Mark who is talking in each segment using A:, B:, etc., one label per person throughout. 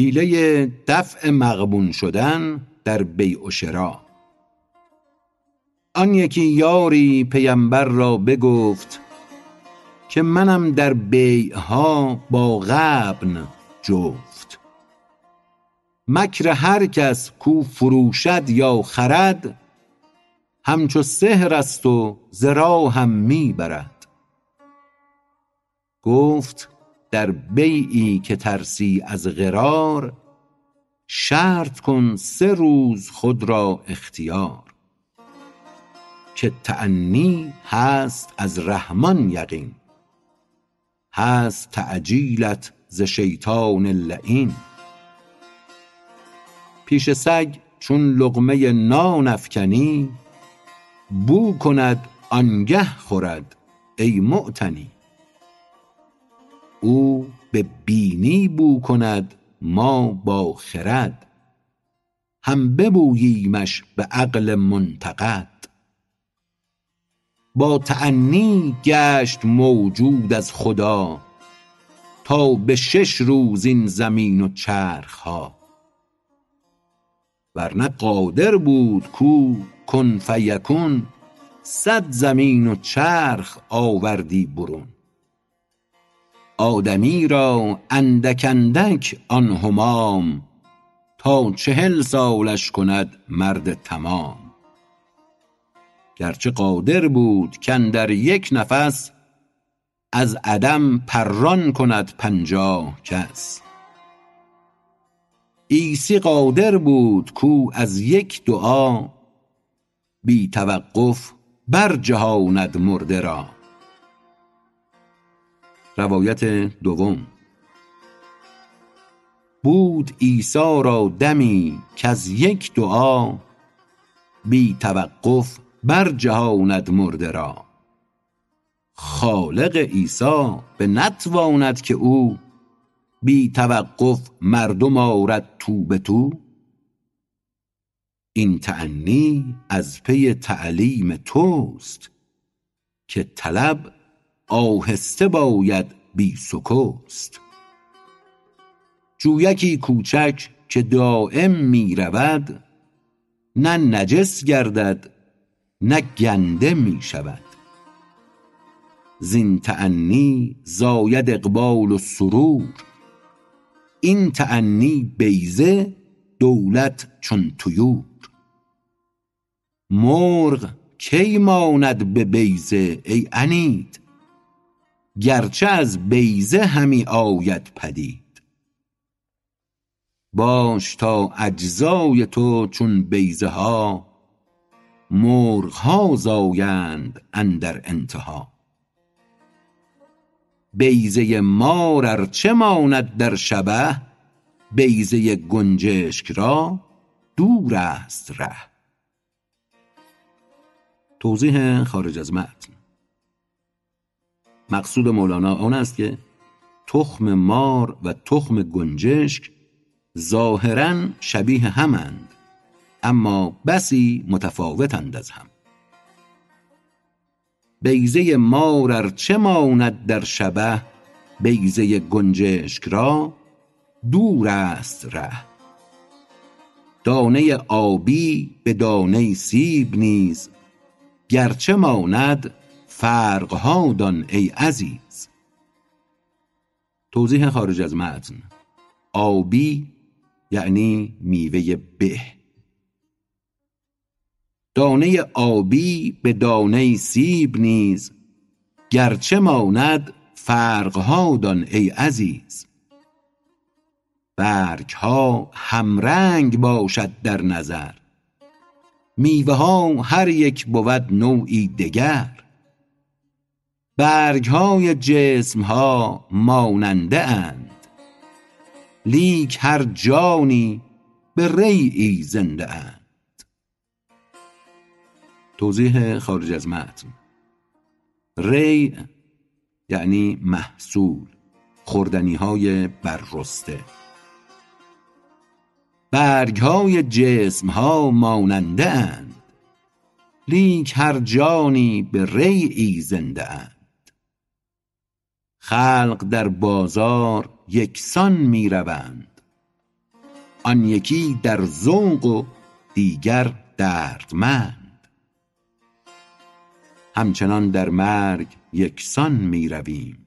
A: حیله دفع مغبون شدن در بیع و شرا آن یکی یاری پیمبر را بگفت که منم در بیعها با غبن جفت. مکر هر کس کو فروشد یا خرد همچو سحر است و ز راهم می برد. گفت در بیعی که ترسی از غرار شرط کن سه روز خود را اختیار. که تأنی هست از رحمن یقین هست تعجیلت ز شیطان لعین. پیش سگ چون لقمه نان افکنی بو کند آنگه خورد ای معتنی. او به بینی بو کند ما با خرد. هم ببوییمش به عقل منتقد با تأنی گشت موجود از خدا تا به شش روز این زمین و چرخها. ورنه قادر بود کو کن فیکون صد زمین و چرخ آوردی برون. آدمی را اندک اندک آن همام تا چهل سالش کند مرد تمام. گرچه قادر بود کاندر یک نفس از عدم پران کند پنجاه کس. عیسی قادر بود کو از یک دعا بی توقف برجهاند مرده را. روایت دوم. بود عیسی را دمی کز یک دعا بی توقف برجهاند مرده را. خالق عیسی بنتواند که او بی توقف مردم آرد تو به تو. این تأنی از پی تعلیم توست که طلب آهسته باید بی سکست جویکی کوچک که دایم می رود نه نجس گردد نه گنده می شود. زین تأنی زاید اقبال و سرور این تأنی بیضه دولت چون طیور. مرغ کی ماند به بیضه ای عنید گرچه از بیضه همی آید پدید. باش تا اجزای تو چون بیضه ها مرغها زایند اندر انتها. بیضه مار ار چه ماند در شبه؟ بیضه گنجشک را دور است ره. توضیح خارج از متن. مقصود مولانا آن است که تخم مار و تخم گنجشک ظاهرا شبیه همند اما بسی متفاوتند از هم. بیضه مار ار چه ماند در شبه بیضه گنجشک را دور است ره. دانه آبی به دانه سیب نیز گرچه ماند فرقها دان ای عزیز. توضیح خارج از متن. آبی یعنی میوه به. دانه آبی به دانه سیب نیز. گرچه ماند فرقها دان ای عزیز. برگها همرنگ باشد در نظر. میوه ها هر یک بود نوعی دگر. برگهای جسمها ماننده اند لیک هر جانی به ریعی زنده اند توضیح خارج از متن. ریع یعنی محصول خوردنیهای بررسته. برگهای جسمها ماننده اند لیک هر جانی به ریعی زنده اند خلق در بازار یکسان می روند آن یکی در ذوق و دیگر دردمند. همچنان در مرگ یکسان می رویم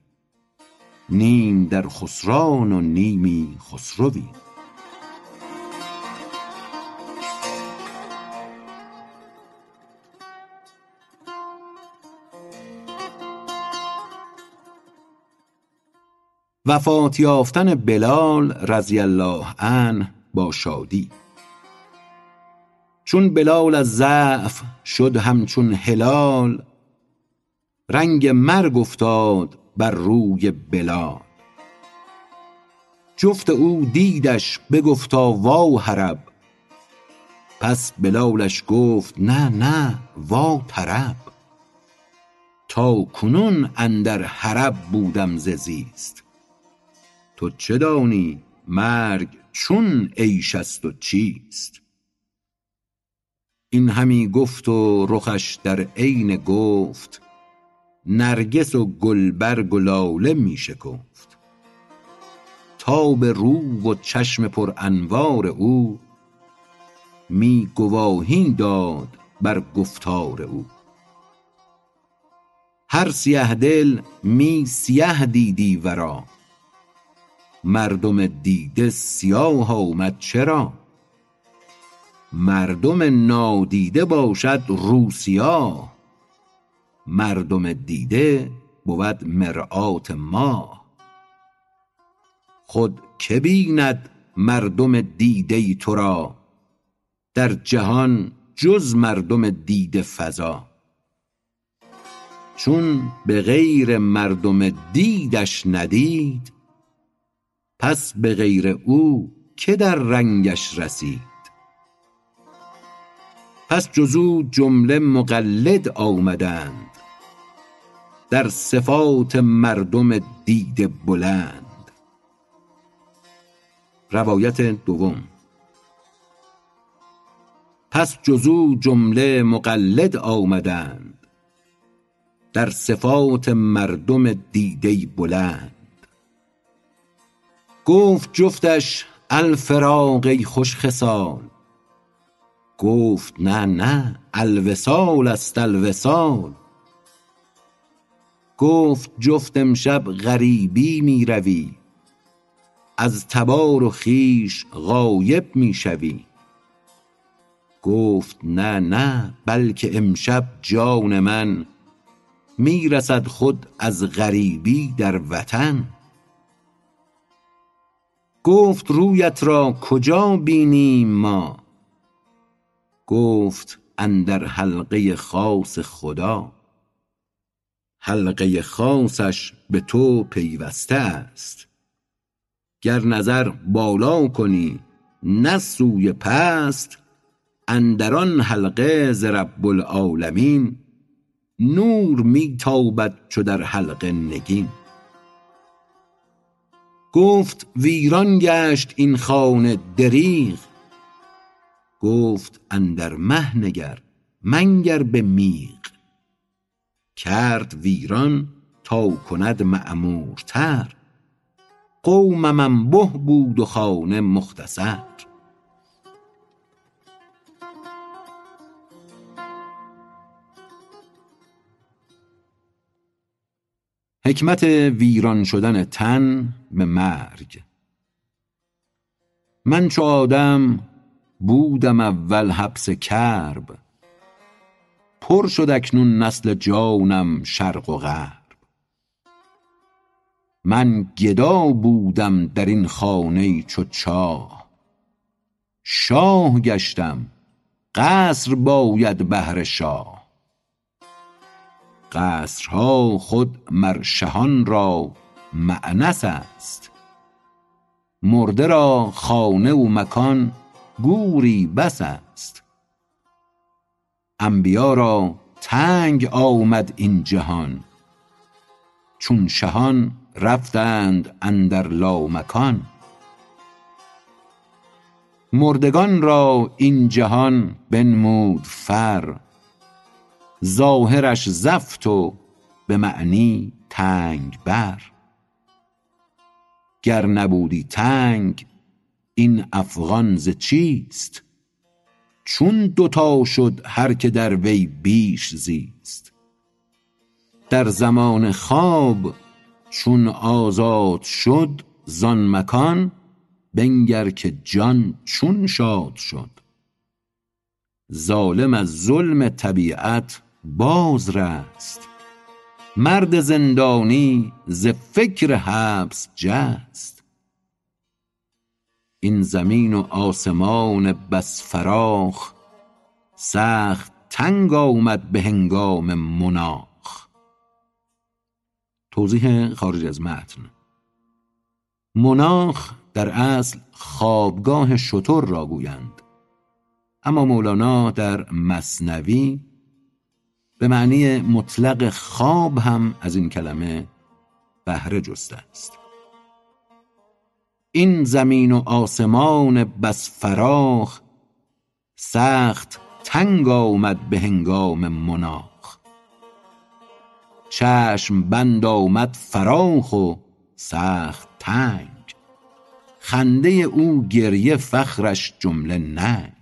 A: نیم در خسران و نیمی خسرویم. وفات یافتن بلال رضی الله عنه با شادی. چون بلال از ضعف شد همچون هلال رنگ مرگ افتاد بر روی بلال. جفت او دیدش بگفتا وا حرب پس بلالش گفت نه نه وا طرب. تا کنون اندر حرب بودم ز زیست. تو چه دانی؟ مرگ چون عیش است و چیست؟ این همی گفت و رخش در عین گفت نرگس و گلبرگ و لاله می شکفت. تاب رو و چشم پر انوار او می گواهی داد بر گفتار او. هر سیه دل می سیه دیدی ورا مردم دیده سیاه آمد چرا؟ مردم نادیده باشد رو سیاه مردم دیده بود مرآت ماه خود که بیند مردم دیده تو را؟ در جهان جز مردم دیده فزا چون به غیر مردم دیدش ندید پس به غیر او که در رنگش رسید؟ پس جز او جمله مقلد آمدند در صفات مردم دیده بلند. روایت دوم پس جز او جمله مقلد آمدند در صفات مردم دیده بلند. گفت جفتش الفراق ای خوش خصال. گفت نه نه الوصال است الوصال. گفت جفت امشب غریبی می روی. از تبار و خویش غایب می شوی. گفت نه نه بلکه امشب جان من می رسد خود از غریبی در وطن. گفت رویت را کجا بینیم ما؟ گفت اندر حلقه خاص خدا حلقه خاصش به تو پیوسته است. گر نظر بالا کنی نه سوی پست اندر آن حلقه ز رب العالمین نور می تابد چو در حلقه نگین. گفت ویران گشت این خانه دریغ. گفت اندر مه نگر منگر به میغ. کرد ویران تا کند معمورتر. قومم انبه بود و خانه مختصر. حکمت ویران شدن تن به مرگ. من چو آدم بودم اول حبس کرب پر شد اکنون نسل جانم شرق و غرب. من گدا بودم در این خانه چو چاه شاه گشتم قصر باید بهر شاه. قصرها خود مر شهان را مأنس است. مرده را خانه و مکان گوری بس است. انبیا را تنگ آمد این جهان. چون شهان رفتند اندر لامکان. مردگان را این جهان بنمود فر. ظاهرش زفت و به معنی تنگ بر. گر نبودی تنگ این افغان ز چیست؟ چون دوتا شد هر که در وی بیش زیست. در زمان خواب چون آزاد شد زان مکان بنگر که جان چون شاد شد. ظالم از ظلم طبیعت باز رست. مرد زندانی ز فکر حبس جست. این زمین و آسمان بس فراخ سخت تنگ آمد به هنگام مناخ. توضیح خارج از متن. مناخ در اصل خوابگاه شتر را گویند اما مولانا در مصنوی به معنی مطلق خواب هم از این کلمه بهره جسته است. این زمین و آسمان بس فراخ سخت تنگ آمد به هنگام مناخ. چشم بند آمد فراخ و سخت تنگ. خنده او گریه فخرش جمله ننگ.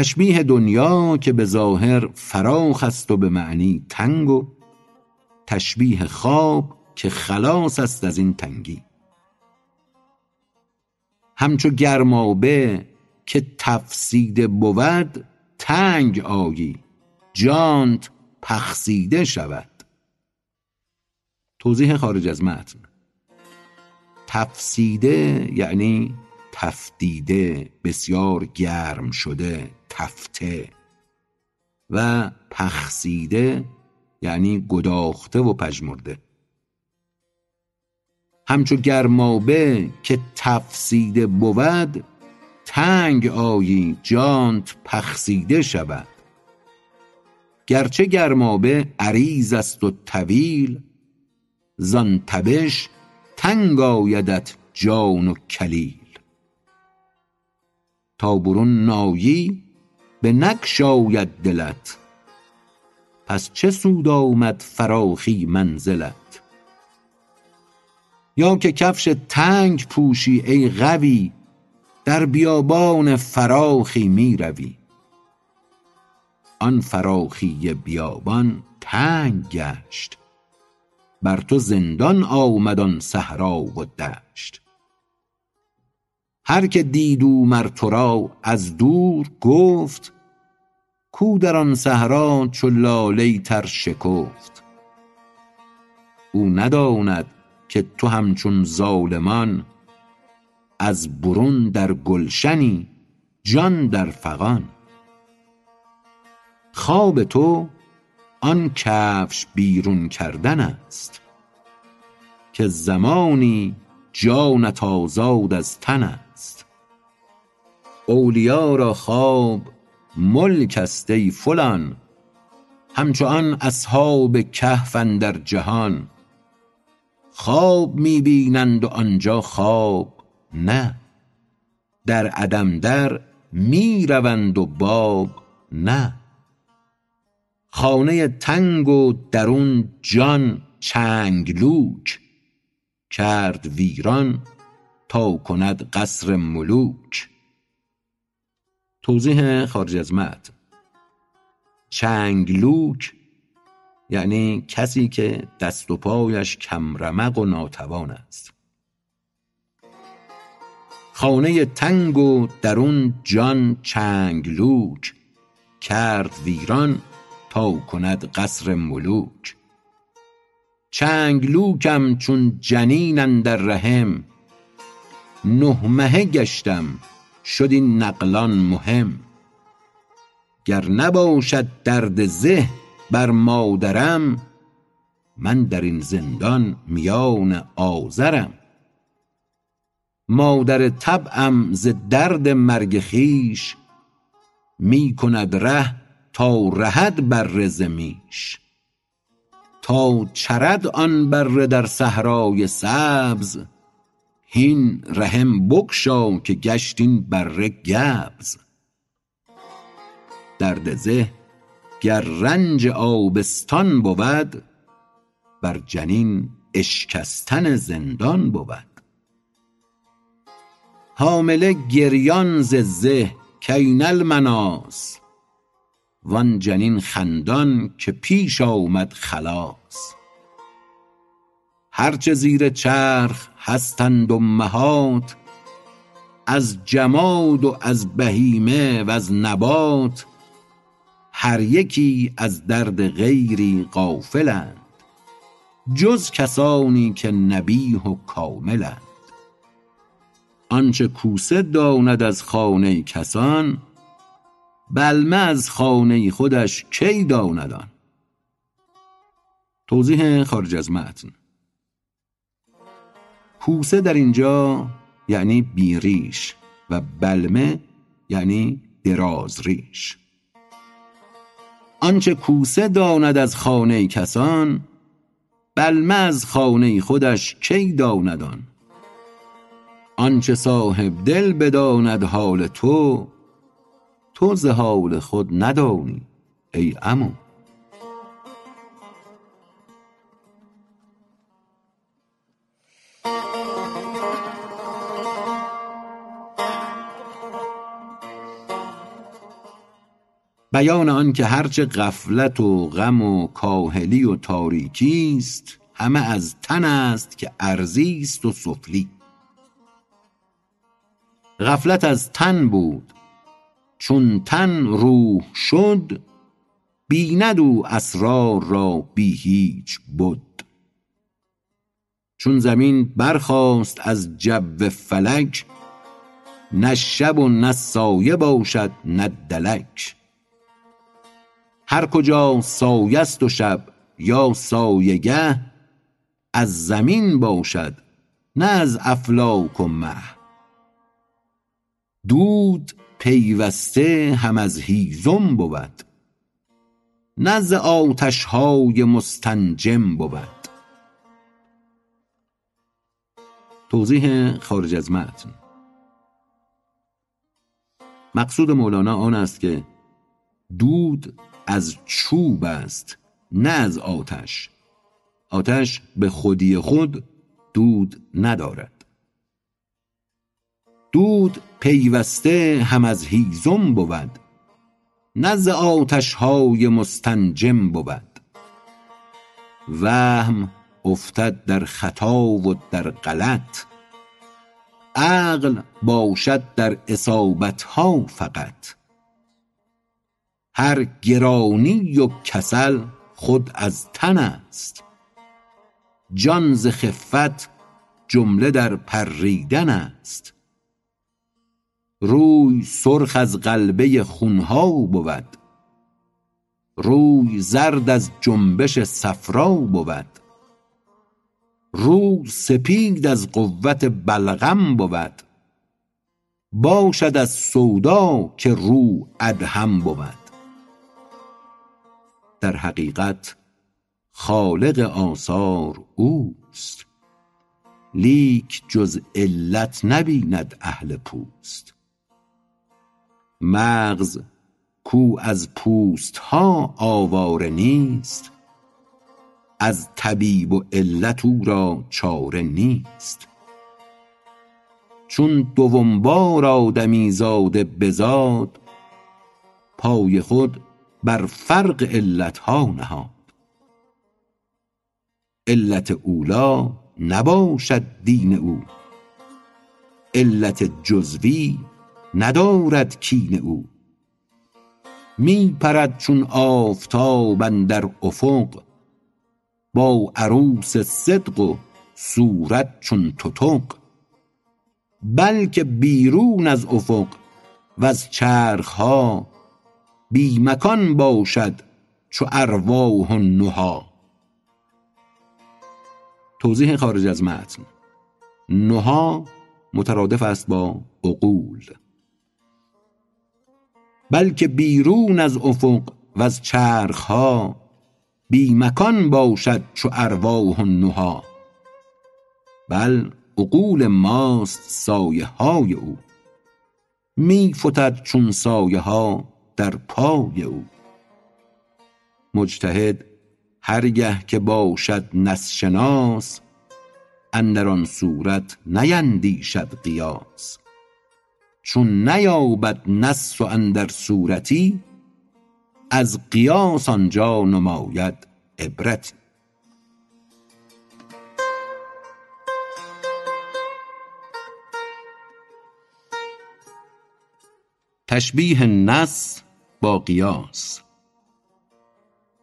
A: تشبیه دنیا که به ظاهر فراخ است و به معنی تنگ و تشبیه خواب که خلاص است از این تنگی. همچو گرمابه که تفسیده بود تنگ آیی جانت پخسیده شود. توضیح خارج از متن. تفسیده یعنی تفدیده بسیار گرم شده تفته و پخسیده یعنی گداخته و پژمرده. همچو گرمابه که تفسیده بود تنگ آیی جانت پخسیده شود. گرچه گرمابه عریض است و طویل زان تبش تنگ آیدت جان و کلیل. تا برون نایی به نگشاید دلت. پس چه سود آمد فراخی منزلت؟ یا که کفش تنگ پوشی ای غوی در بیابان فراخی می روی. آن فراخی بیابان تنگ گشت بر تو زندان آمد آن صحرا و دشت. هر که دید او مر تو را از دور گفت کو در آن صحرا چو لاله تر شکفت. او نداند که تو همچون ظالمان از برون در گلشنی جان در فغان. خواب تو آن کفش بیرون کردن است که زمانی جانت آزاد از تن است. اولیا را خواب ملک است ای فلان. همچو آن اصحاب کهف اندر جهان. خواب می بینند و آنجا خواب نه. در عدم در می روند و باب نه. خانه تنگ و درون جان چنگلوک. کرد ویران تا کند قصر ملوک. توضیح خارج از متن. چنگلوک یعنی کسی که دست و پایش کمرمق و ناتوان است. خانه تنگ و درون جان چنگلوک کرد ویران تا کند قصر ملوک. چنگلوکم چون جنین اندر رحم نه مهه گشتم شد این نقلان مهم. گر نباشد درد زه بر مادرم من در این زندان میان آزرم مادر طبعم ز درد مرگ خویش می کند ره تا رهد بره ز میش. تا چرد آن بره در صحرای سبز هین رحم بگشا که گشت این بره گبز. درد زه گر رنج آبستان بود بر جنین اشکستن زندان بود. حامله گریان ز زه کین المناص وان جنین خندان که پیش آمد خلاص. هرچه زیر چرخ هستند امهات از جماد و از بهیمه وز نبات هر یکی از درد غیری غافلند جز کسانی که نبیه و کاملند. آنچه کوسه داند از خانه کسان بلمه از خانه خودش کی داند آن؟ توضیح خارج از متن. کوسه در اینجا یعنی بیریش و بلمه یعنی دراز ریش آنچه کوسه داند از خانه کسان بلمه از خانه خودش کی داند آن؟ آنچه صاحب دل بداند حال تو تو ز حال خود ندانی ای عمو. بیان آن که هرچه غفلت و غم و کاهلی و تاریکی است همه از تن است که ارضی است و سفلی. غفلت از تن بود. چون تن روح شد بیند او اسرار را بی هیچ بد. چون زمین برخاست از جو فلک نه شب و نه سایه باشد نه دلک. هر کجا سایه است و شب یا سایه گه از زمین باشد نه از افلاک و مه. دود پیوسته هم از هیزم بود نه ز آتش های مستنجم بود. توضیح خارج از متن. مقصود مولانا آن است که دود از چوب است نه از آتش. آتش به خودی خود دود ندارد. دود پیوسته هم از هیزم بود ز آتش های مستنجم بود. وهم افتد در خطا و در غلط عقل باشد در اصابت ها فقط. هر گرانی و کسل خود از تن است. جان ز خفت جمله در پریدن است. روی سرخ از غلبه خون ها بود. روی زرد از جنبش صفرا بود. روی سپید از قوت بلغم بود. باشد از سودا که رو ادهم بود. در حقیقت خالق آثار اوست. لیک جز علت نبیند اهل پوست. مغز کو از پوست ها آواره نیست از طبیب و علت او را چاره نیست. چون دوم بار آدمی زاده بزاد پای خود بر فرق علت ها نهاد. علت اولی نباشد دین او. علت جزوی ندارد کین او. می پرد چون آفتاب اندر افق با عروس صدق و صورت چون تتق. بلکه بیرون از افق وز چرخ ها بی مکان باشد چو ارواح النهی. توضیح خارج از متن. نهی مترادف است با عقول. بلکه بیرون از افق وز چرخ ها بی مکان باشد چو ارواح النهی. بل عقول ماست سایه های او. می فتد چون سایه ها در پای او. مجتهد هرگه که باشد نس شناس اندر آن صورت نیندیشد قیاس. چون نیابد نص و اندر صورتی از قیاس آنجا نماید عبرتی. تشبیه نص با قیاس.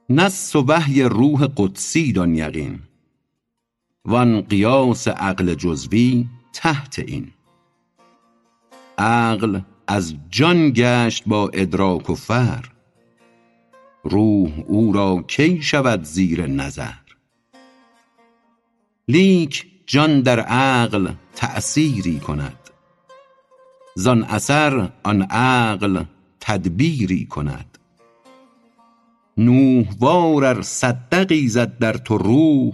A: نص و وحی روح قدسی دان یقین وان قیاس عقل جزوی تحت این. عقل از جان گشت با ادراک و فر روح او را کی شود زیر نظر؟ لیک جان در عقل تأثیری کند زان اثر آن عقل تدبیری کند. نوح وار ار صدقی زد در تو روح.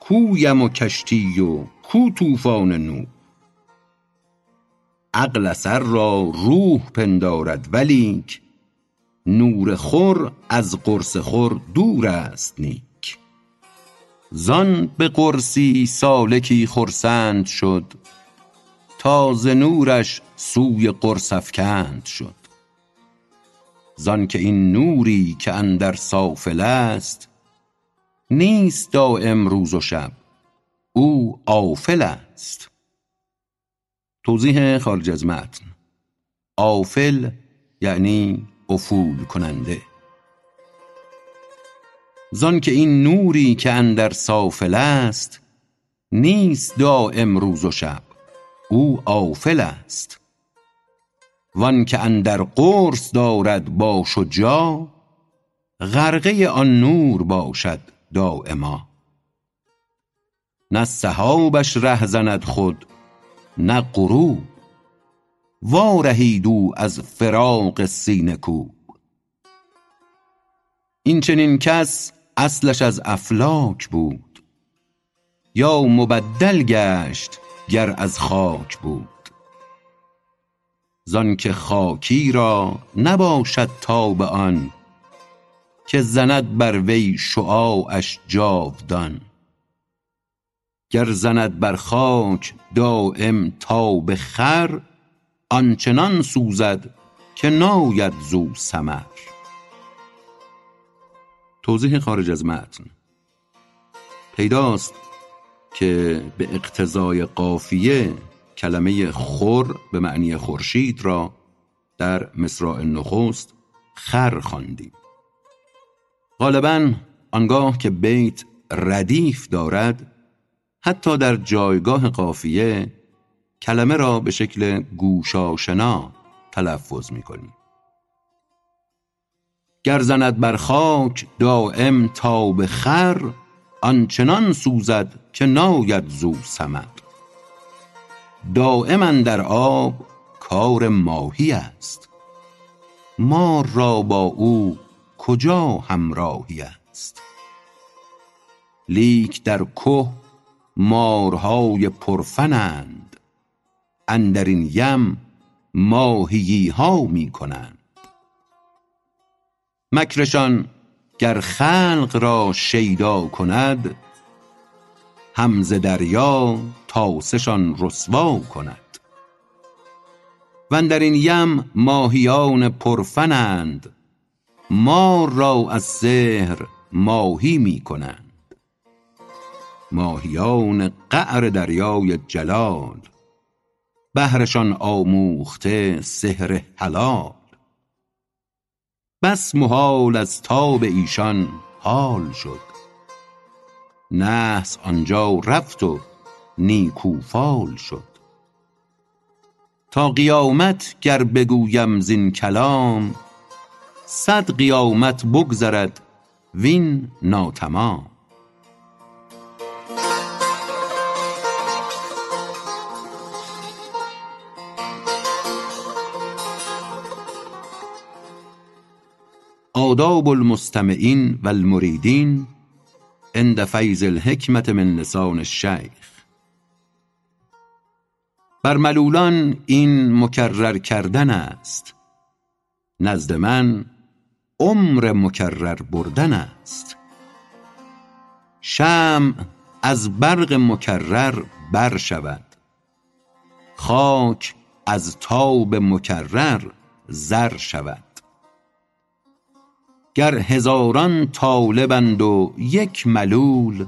A: کو یم و کشتی و کو طوفان نوح. عقل اثر را روح پندارد ولیک نور خور از قرص خور دور است نیک. زان به قرصی سالکی خرسند شد تا نورش سوی قرص افکند شد. زانک این نوری که اندر سافل است نیست دایم روز و شب او آفل است. توضیح خارج از متن. آفل یعنی افول کننده. زانک این نوری که اندر سافل است نیست دایم روز و شب. او آفل است. وانک اندر قرص دارد باش و جا غرقه آن نور باشد دایما. نه سحابش ره زند خود نه غروب. وا رهید او از فراق سینه کوب. این چنین کس اصلش از افلاک بود. یا مبدل گشت گر از خاک بود. زانک خاکی را نباشد تاب آن که زند بر وی شعاعش جاودان. گر زند بر خاک دایم تاب خور آنچنان سوزد که ناید زو ثمر توضیح خارج از متن. پیداست که به اقتضای قافیه کلمه خور به معنی خورشید را در مصراع نخست خر خواندیم. غالبا آنگاه که بیت ردیف دارد حتی در جایگاه قافیه کلمه را به شکل گوشاشنا تلفظ می گر زند بر خاک دایم تاب خور آنچنان سوزد که ناید زو ثمر دایم اندر آب کار ماهی است. مار را با او کجا همراهی است؟ لیک در که مارهای پرفنند اندرین یم ماهییها می کنند. مکرشان گر خلق را شیدا کند هم ز دریا تاسه شان رسوا کند. واندرین یم ماهیان پرفنند مار را از سحر ماهی می کنند. ماهیان قعر دریای جلال بهرشان آموخته سحر حلال. بس محال از تاب ایشان حال شد. نحس آنجا رفت و نیکو فال شد. تا قیامت گر بگویم زین کلام صد قیامت بگذرد وین ناتمام. آداب المستمعین و المریدین عند فیض الحکمة من لسان الشیخ. بر ملولان این مکرر کردن است. نزد من عمر مکرر بردن است. شمع از برق مکرر بر شود. خاک از تاب مکرر زر شود. گر هزاران طالبند و یک ملول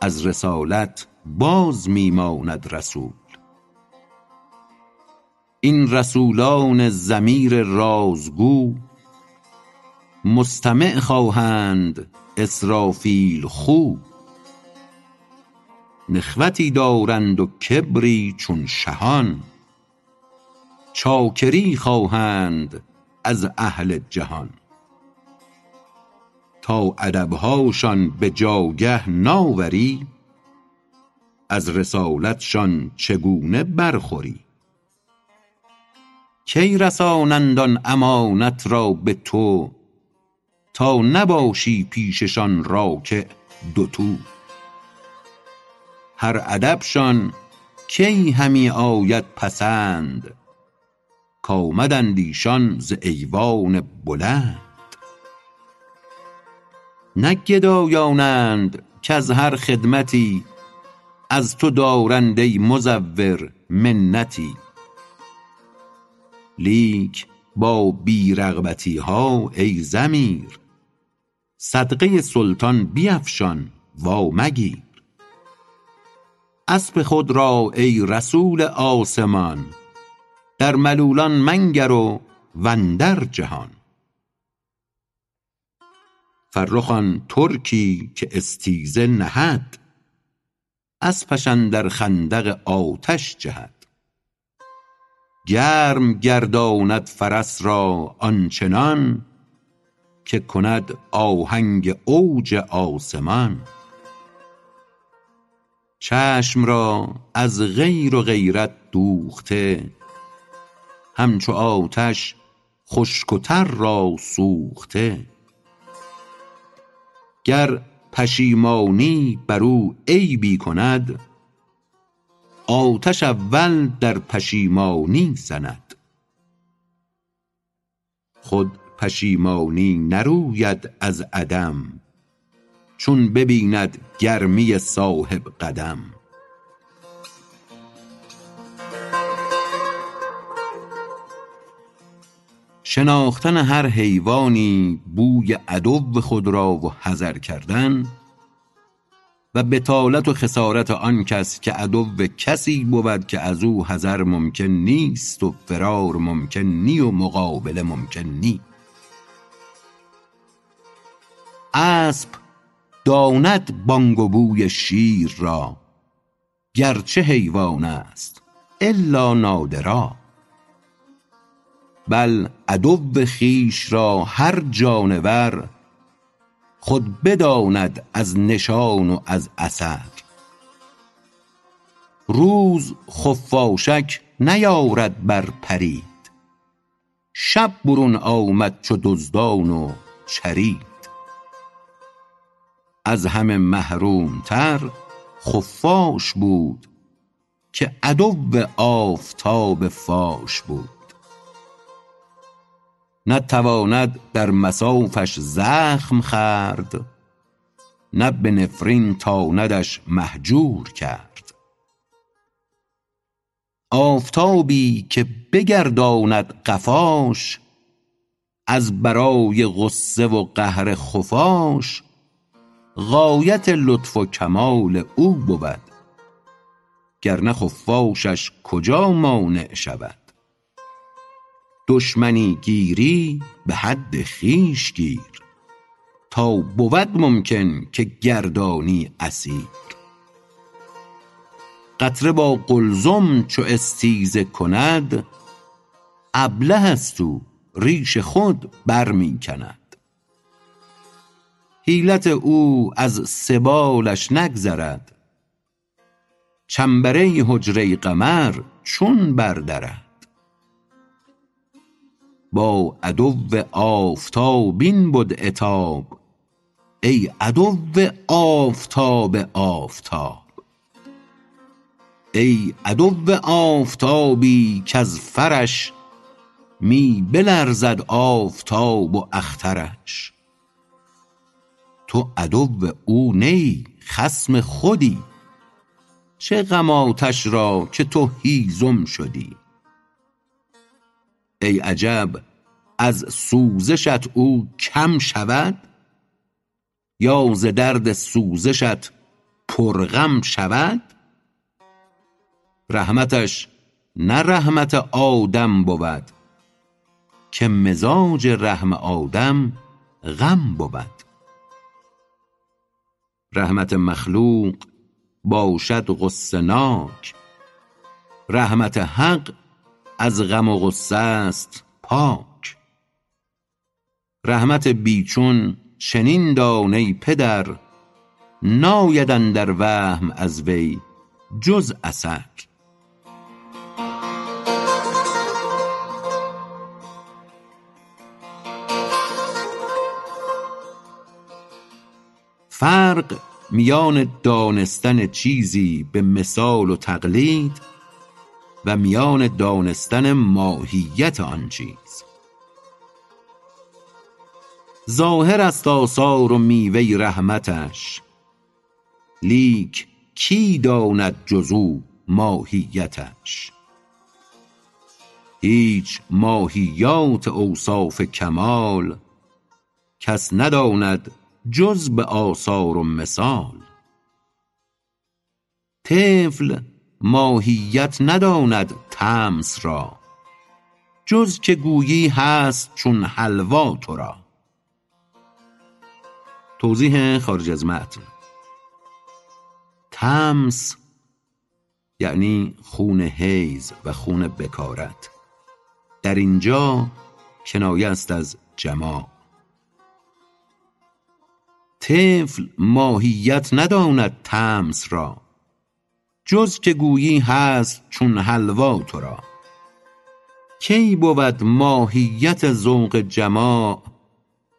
A: از رسالت باز می ماند رسول. این رسولان ضمیر رازگو مستمع خواهند اسرافیل خو. نخوتی دارند و کبری چون شهان. چاکری خواهند از اهل جهان. ادبهاشان به جاگه ناوری از رسالتشان چگونه برخوری؟ کی رسانند آن امانت را به تو تا نباشی پیششان راکع دوتو هر ادبشان کی همی آید پسند کامدند ایشان ز ایوان بلند؟ نه گدایانند کز هر خدمتی از تو دارند ای مزور منتی. لیک با بی رغبتیها ای ضمیر صدقه سلطان بیفشان وا مگیر. اسب خود را ای رسول آسمان در ملولان منگر و اندر جهان. فرخ آن ترکی که استیزه نهد اسپش اندر خندق آتش جهد. گرم گرداند فرس را آنچنان که کند آهنگ اوج آسمان. چشم را از غیر و غیرت دوخته همچو آتش خشک و را سوخته. گر پشیمانی بر او عیبی کند آتش اول در پشیمانی زند. خود پشیمانی نروید از عدم چون ببیند گرمی صاحب قدم. شناختن هر حیوانی بوی عدو خود را و حذر کردن و بطالت و خسارت آن کس که عدو کسی بود که از او حذر ممکن نیست و فرار ممکن نی و مقابله ممکن نی. اسب داند بانگ و بوی شیر را گرچه حیوان است الا نادرا. بل عدو خویش را هر جانور خود بداند از نشان و از اثر روز خفاشک نیارد بر پرید. شب برون آمد چو دزدان و چرید. از همه محروم تر خفاش بود که عدو آفتاب فاش بود. نه تواند در مصافش زخم خورد. نه به نفرین تاندش مهجور کرد. آفتابی که بگرداند قفاش از برای غصه و قهر خفاش غایت لطف و کمال او بود. گر نه خفاشش کجا مانع شود؟ دشمنی گیری به حد خویش گیر. تا بود ممکن که گردانی اسیر. قطره با قلزم چو استیزه کند ابله است او ریش خود بر می کند. حیلت او از سبالش نگذرد چنبره حجره قمر چون بردرد. با عدو آفتاب این بد عتاب. ای عدو آفتاب آفتاب. ای عدو آفتابی کز فرش می بلرزد آفتاب و اخترش. تو عدو او نه ای خصم خودی. چه غم آتش را که تو هیزم شدی؟ ای عجب از سوزشت او کم شود؟ یا ز درد سوزشت پر غم شود؟ رحمتش نه رحمت آدم بود که مزاج رحم آدم غم بود. رحمت مخلوق باشد غصه ناک رحمت حق از غم و غصه است پاک. رحمت بی چون چنین دان ای پدر ناید اندر وهم از وی جز اثر فرق میان دانستن چیزی به مثال و تقلید و میان دانستن ماهیت آن چیز. ظاهر است آثار و میوه رحمتش لیک کی داند جز او ماهیتش؟ هیچ ماهیات اوصاف کمال کس نداند جز به آثار و مثال. طفل ماهیت نداند طمس را. جز که گویی هست چون حلوا تو را. توضیح خارج از متن. طمس یعنی خون حیض و خون بکارت. در اینجا کنایه است از جماع. طفل ماهیت نداند طمس را. جز که گویی هست چون حلوا تو را. کی بود ماهیت ذوق جماع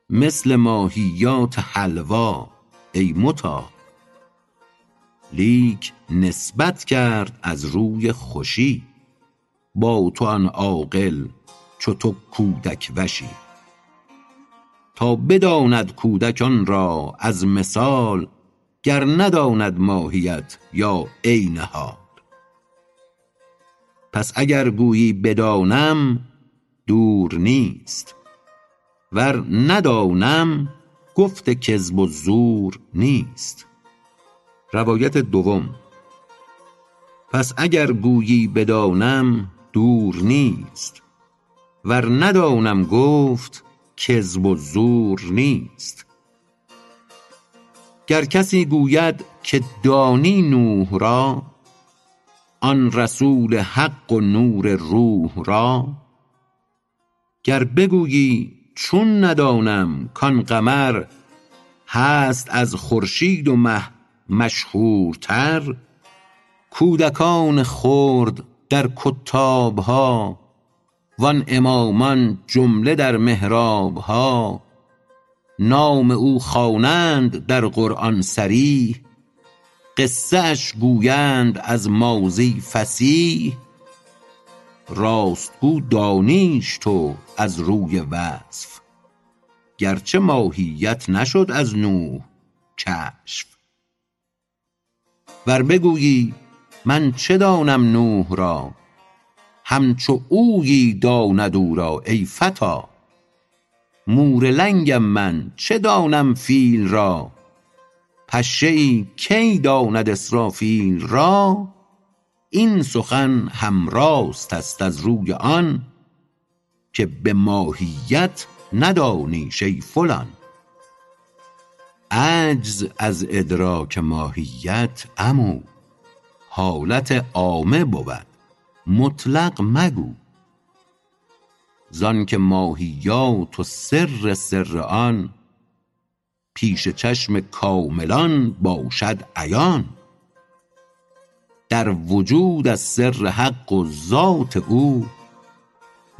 A: مثل ماهیات حلوا ای مطاع لیک نسبت کرد از روی خوشی با تو آن عاقل چو تو کودک وشی. تا بداند کودک آن را از مثال گر نداند ماهیت یا عین حال پس اگر گویی بدانم دور نیست. ور ندانم گفت کذب و زور نیست. روایت دوم. پس اگر گویی بدانم دور نیست. ور ندانم گفت کذب و زور نیست. گر کسی گوید که دانی نوح را آن رسول حق و نور روح را. گر بگویی چون ندانم کان قمر هست از خورشید و مه مشهورتر. کودکان خرد در کتابها وان امامان جمله در محرابها. نام او خوانند در قرآن صریح قصه اش گویند از ماضی فصیح راست گو دانیش تو از روی وصف. گرچه ماهیت نشد از نوح کشف. ور بگویی من چه دانم نوح را؟ همچو اویی داند او را ای فتی مور لنگم من چه دانم فیل را؟ پشه ای کی داند اسرافیل را؟ این سخن هم راست است از روی آن که به ماهیت ندانیش ای فلان. عجز از ادراک ماهیت عمو حالت عامه بود مطلق مگو. زانکه ماهیات و سر سر آن پیش چشم کاملان باشد عیان. در وجود از سر حق و ذات او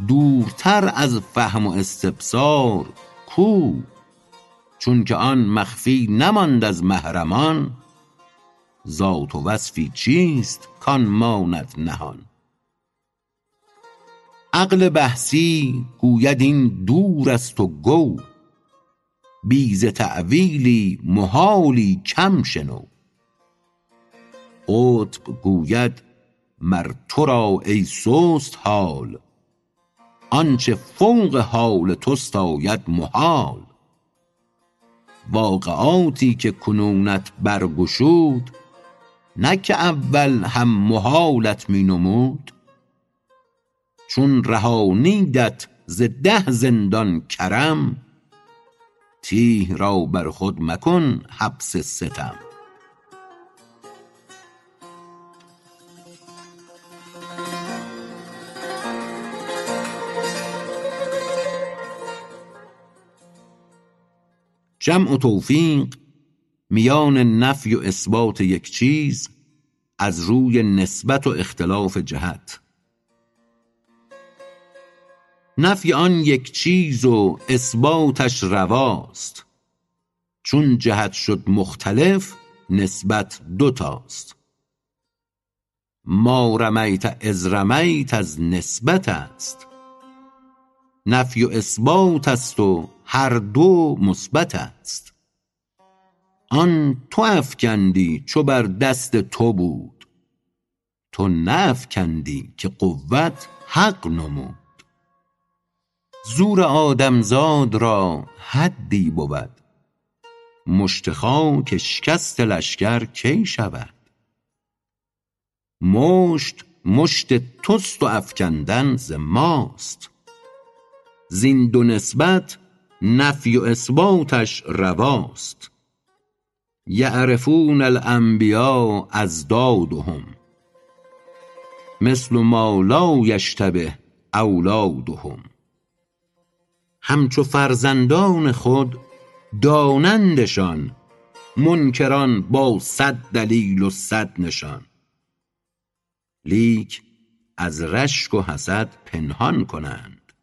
A: دورتر از فهم و استبصار کو. چونکه آن مخفی نماند از محرمان ذات و وصفی چیست کان ماند نهان. عقل بحثی گوید این دور است و گو. بی ز تأویلی محالی کم شنو. قطب گوید مر تو را ای سست حال. آنچه فوق حال توست آید محال. واقعاتی که کنونت برگشود نه که اول هم محالت می نمود. چون رهانیدت ز ده زندان کرم تیه را بر خود مکن حبس ستم. جمع و توفیق میان نفی و اثبات یک چیز از روی نسبت و اختلاف جهت. نفی آن یک چیز و اثباتش رواست. چون جهت شد مختلف نسبت دوتاست ما رمیت اذ رمیت از نسبت است. نفی و اثبات است و هر دو مثبت است. آن تو افکندی چو بر دست تو بود. تو نافکندی که قوت حق نمود. زور آدمزاد را حدی بود. مشت خاک اشکست لشکر کی شود؟ مشت مشت توست و افکندن ز ماست. زین دو نسبت نفی و اثباتش رواست. یعرفون الانبیا اضدادهم مثل ما لا یشتبه اولادهم. همچو فرزندان خود دانندشان منکران با صد دلیل و صد نشان. لیک از رشک و حسد پنهان کنند.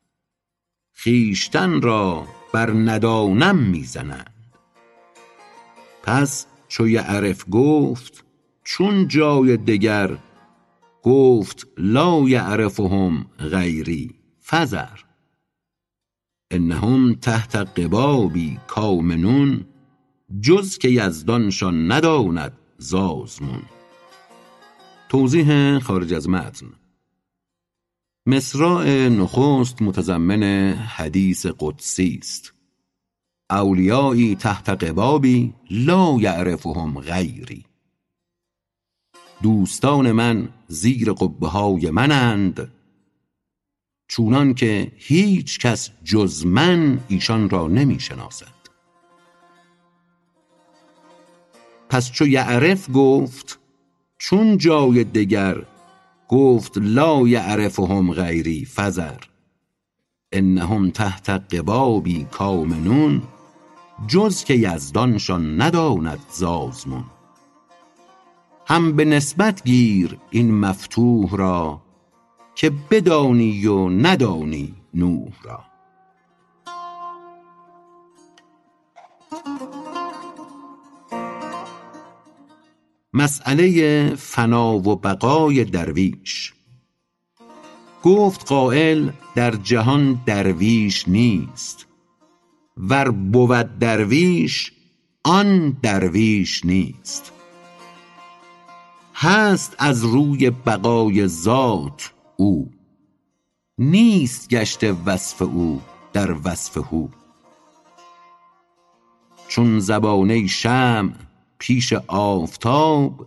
A: خویشتن را بر ندانم می زنند پس چو یعرف گفت چون جای دگر گفت لا یعرفهم غیری فذر. انهم تحت قبابی کامنون جز که یزدانشان نداند ز آزمون توضیح خارج از متن. مصراع نخست متضمن حدیث قدسی است. اولیایی تحت قبابی لا یعرفهم غیری. دوستان من زیر قبه های منند. چونان که هیچ کس جز من ایشان را نمی شناسد. پس چو یعرف گفت چون جای دگر گفت لا یعرفهم غیری فذر انهم تحت قبابی کامنون جز که یزدانشان نداند ز آزمون هم به نسبت گیر این مفتوح را که بدانی و ندانی نوح را. مسأله فنا و بقای درویش. گفت قایل در جهان درویش نیست. ور بود درویش آن درویش نیست. هست از روی بقای ذات او. نیست گشته وصف او در وصف هو. چون زبانه شمع پیش آفتاب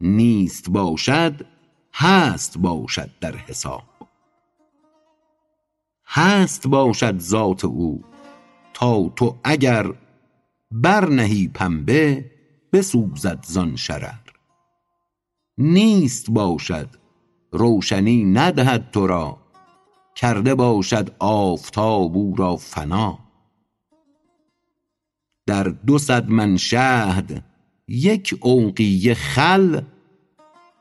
A: نیست باشد هست باشد در حساب. هست باشد ذات او تا تو اگر بر نهی پنبه بسوزد زان شرر. نیست باشد روشنی ندهد تو را. کرده باشد آفتاب او را فنا. در دو صد من شهد یک اوقیه خل.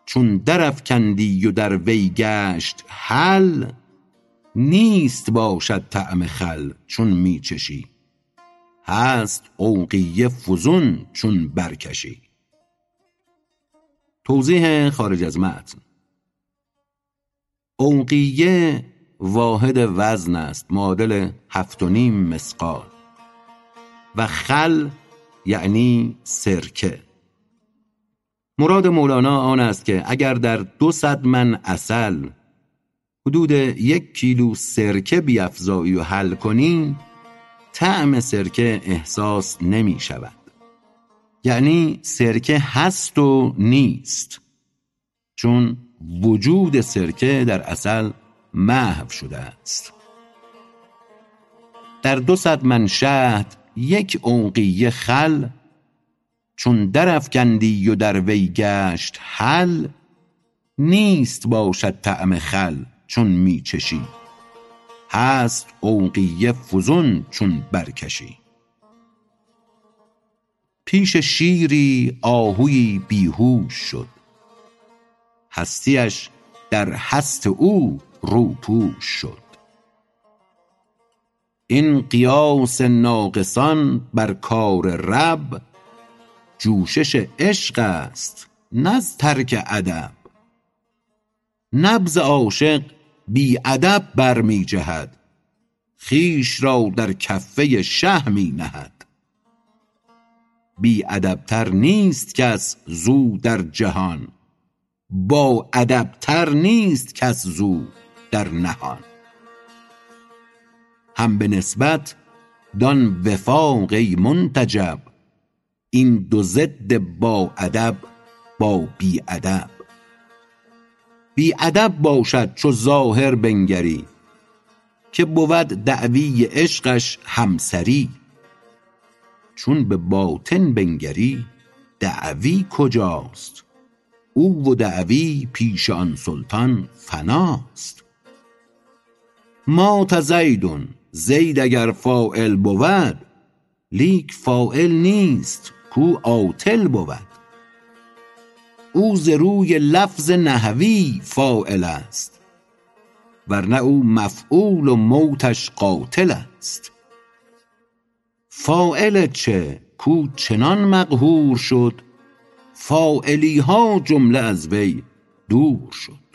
A: چون درافکندی و در وی گشت حل نیست باشد طعم خل چون می چشی. هست اوقیه فزون چون برکشی. توضیح خارج از متن. اوقیه واحد وزن است معادل هفت و نیم مسقال و خل یعنی سرکه. مراد مولانا آن است که اگر در دو صد من اصل حدود یک کیلو سرکه بیافزایی و حل کنی طعم سرکه احساس نمی شود. یعنی سرکه هست و نیست. چون وجود سرکه در اصل محو شده است. در دو صد من شهد یک عنقیه خل چون درافکندی و در وی گشت حل نیست باشد طعم خل چون می چشی هست عنقیه فزون چون برکشی. پیش شیری آهویی بیهوش شد. هستیش در هست او روپوش شد. این قیاس ناقصان بر کار رب جوشش عشق است نه از ترک ادب. نبض عاشق بی ادب بر می جهد خویش را در کفه شه می نهد. بی ادب تر نیست کس زو در جهان با ادب تر نیست کس زو در نهان. هم به نسبت دان وفاق ای منتجب این دو ضد با ادب با بی ادب. بی ادب باشد چو ظاهر بنگری که بود دعوی عشقش همسری. چون به باطن بنگری دعوی کجاست؟ او و دعوی پیش آن سلطان فناست. مات زید زید اگر فاعل بود لیک فاعل نیست کو عاطل بود. او ز روی لفظ نحوی فاعل است ورنه او مفعول و موتش قاتل است. فاعل چه؟ کو چنان مقهور شد فاعلیها جمله از وی دور شد.